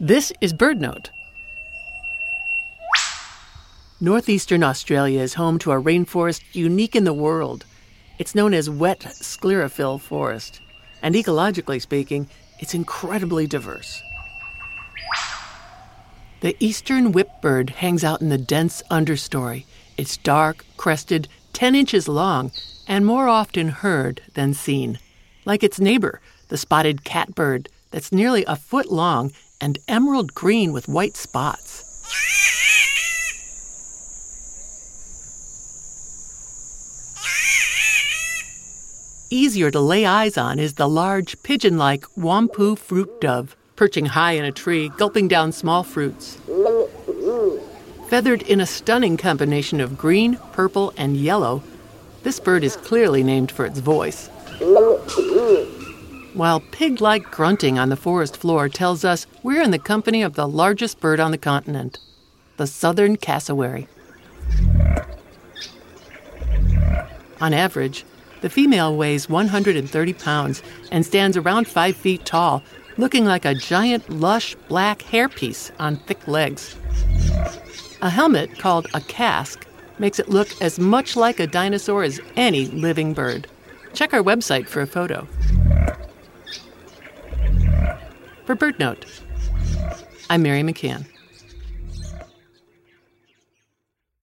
This is BirdNote. Northeastern Australia is home to a rainforest unique in the world. It's known as wet sclerophyll forest, and ecologically speaking, it's incredibly diverse. The eastern whipbird hangs out in the dense understory. It's dark, crested, 10 inches long, and more often heard than seen. Like its neighbor, the spotted catbird, that's nearly a foot long and emerald green with white spots. Easier to lay eyes on is the large, pigeon like wompoo fruit dove, perching high in a tree, gulping down small fruits. Feathered in a stunning combination of green, purple, and yellow, this bird is clearly named for its voice. While pig like grunting on the forest floor tells us we're in the company of the largest bird on the continent, the southern cassowary. On average, the female weighs 130 pounds and stands around 5 feet tall, looking like a giant, lush black hairpiece on thick legs. A helmet called a casque makes it look as much like a dinosaur as any living bird. Check our website for a photo. For BirdNote. I'm Mary McCann.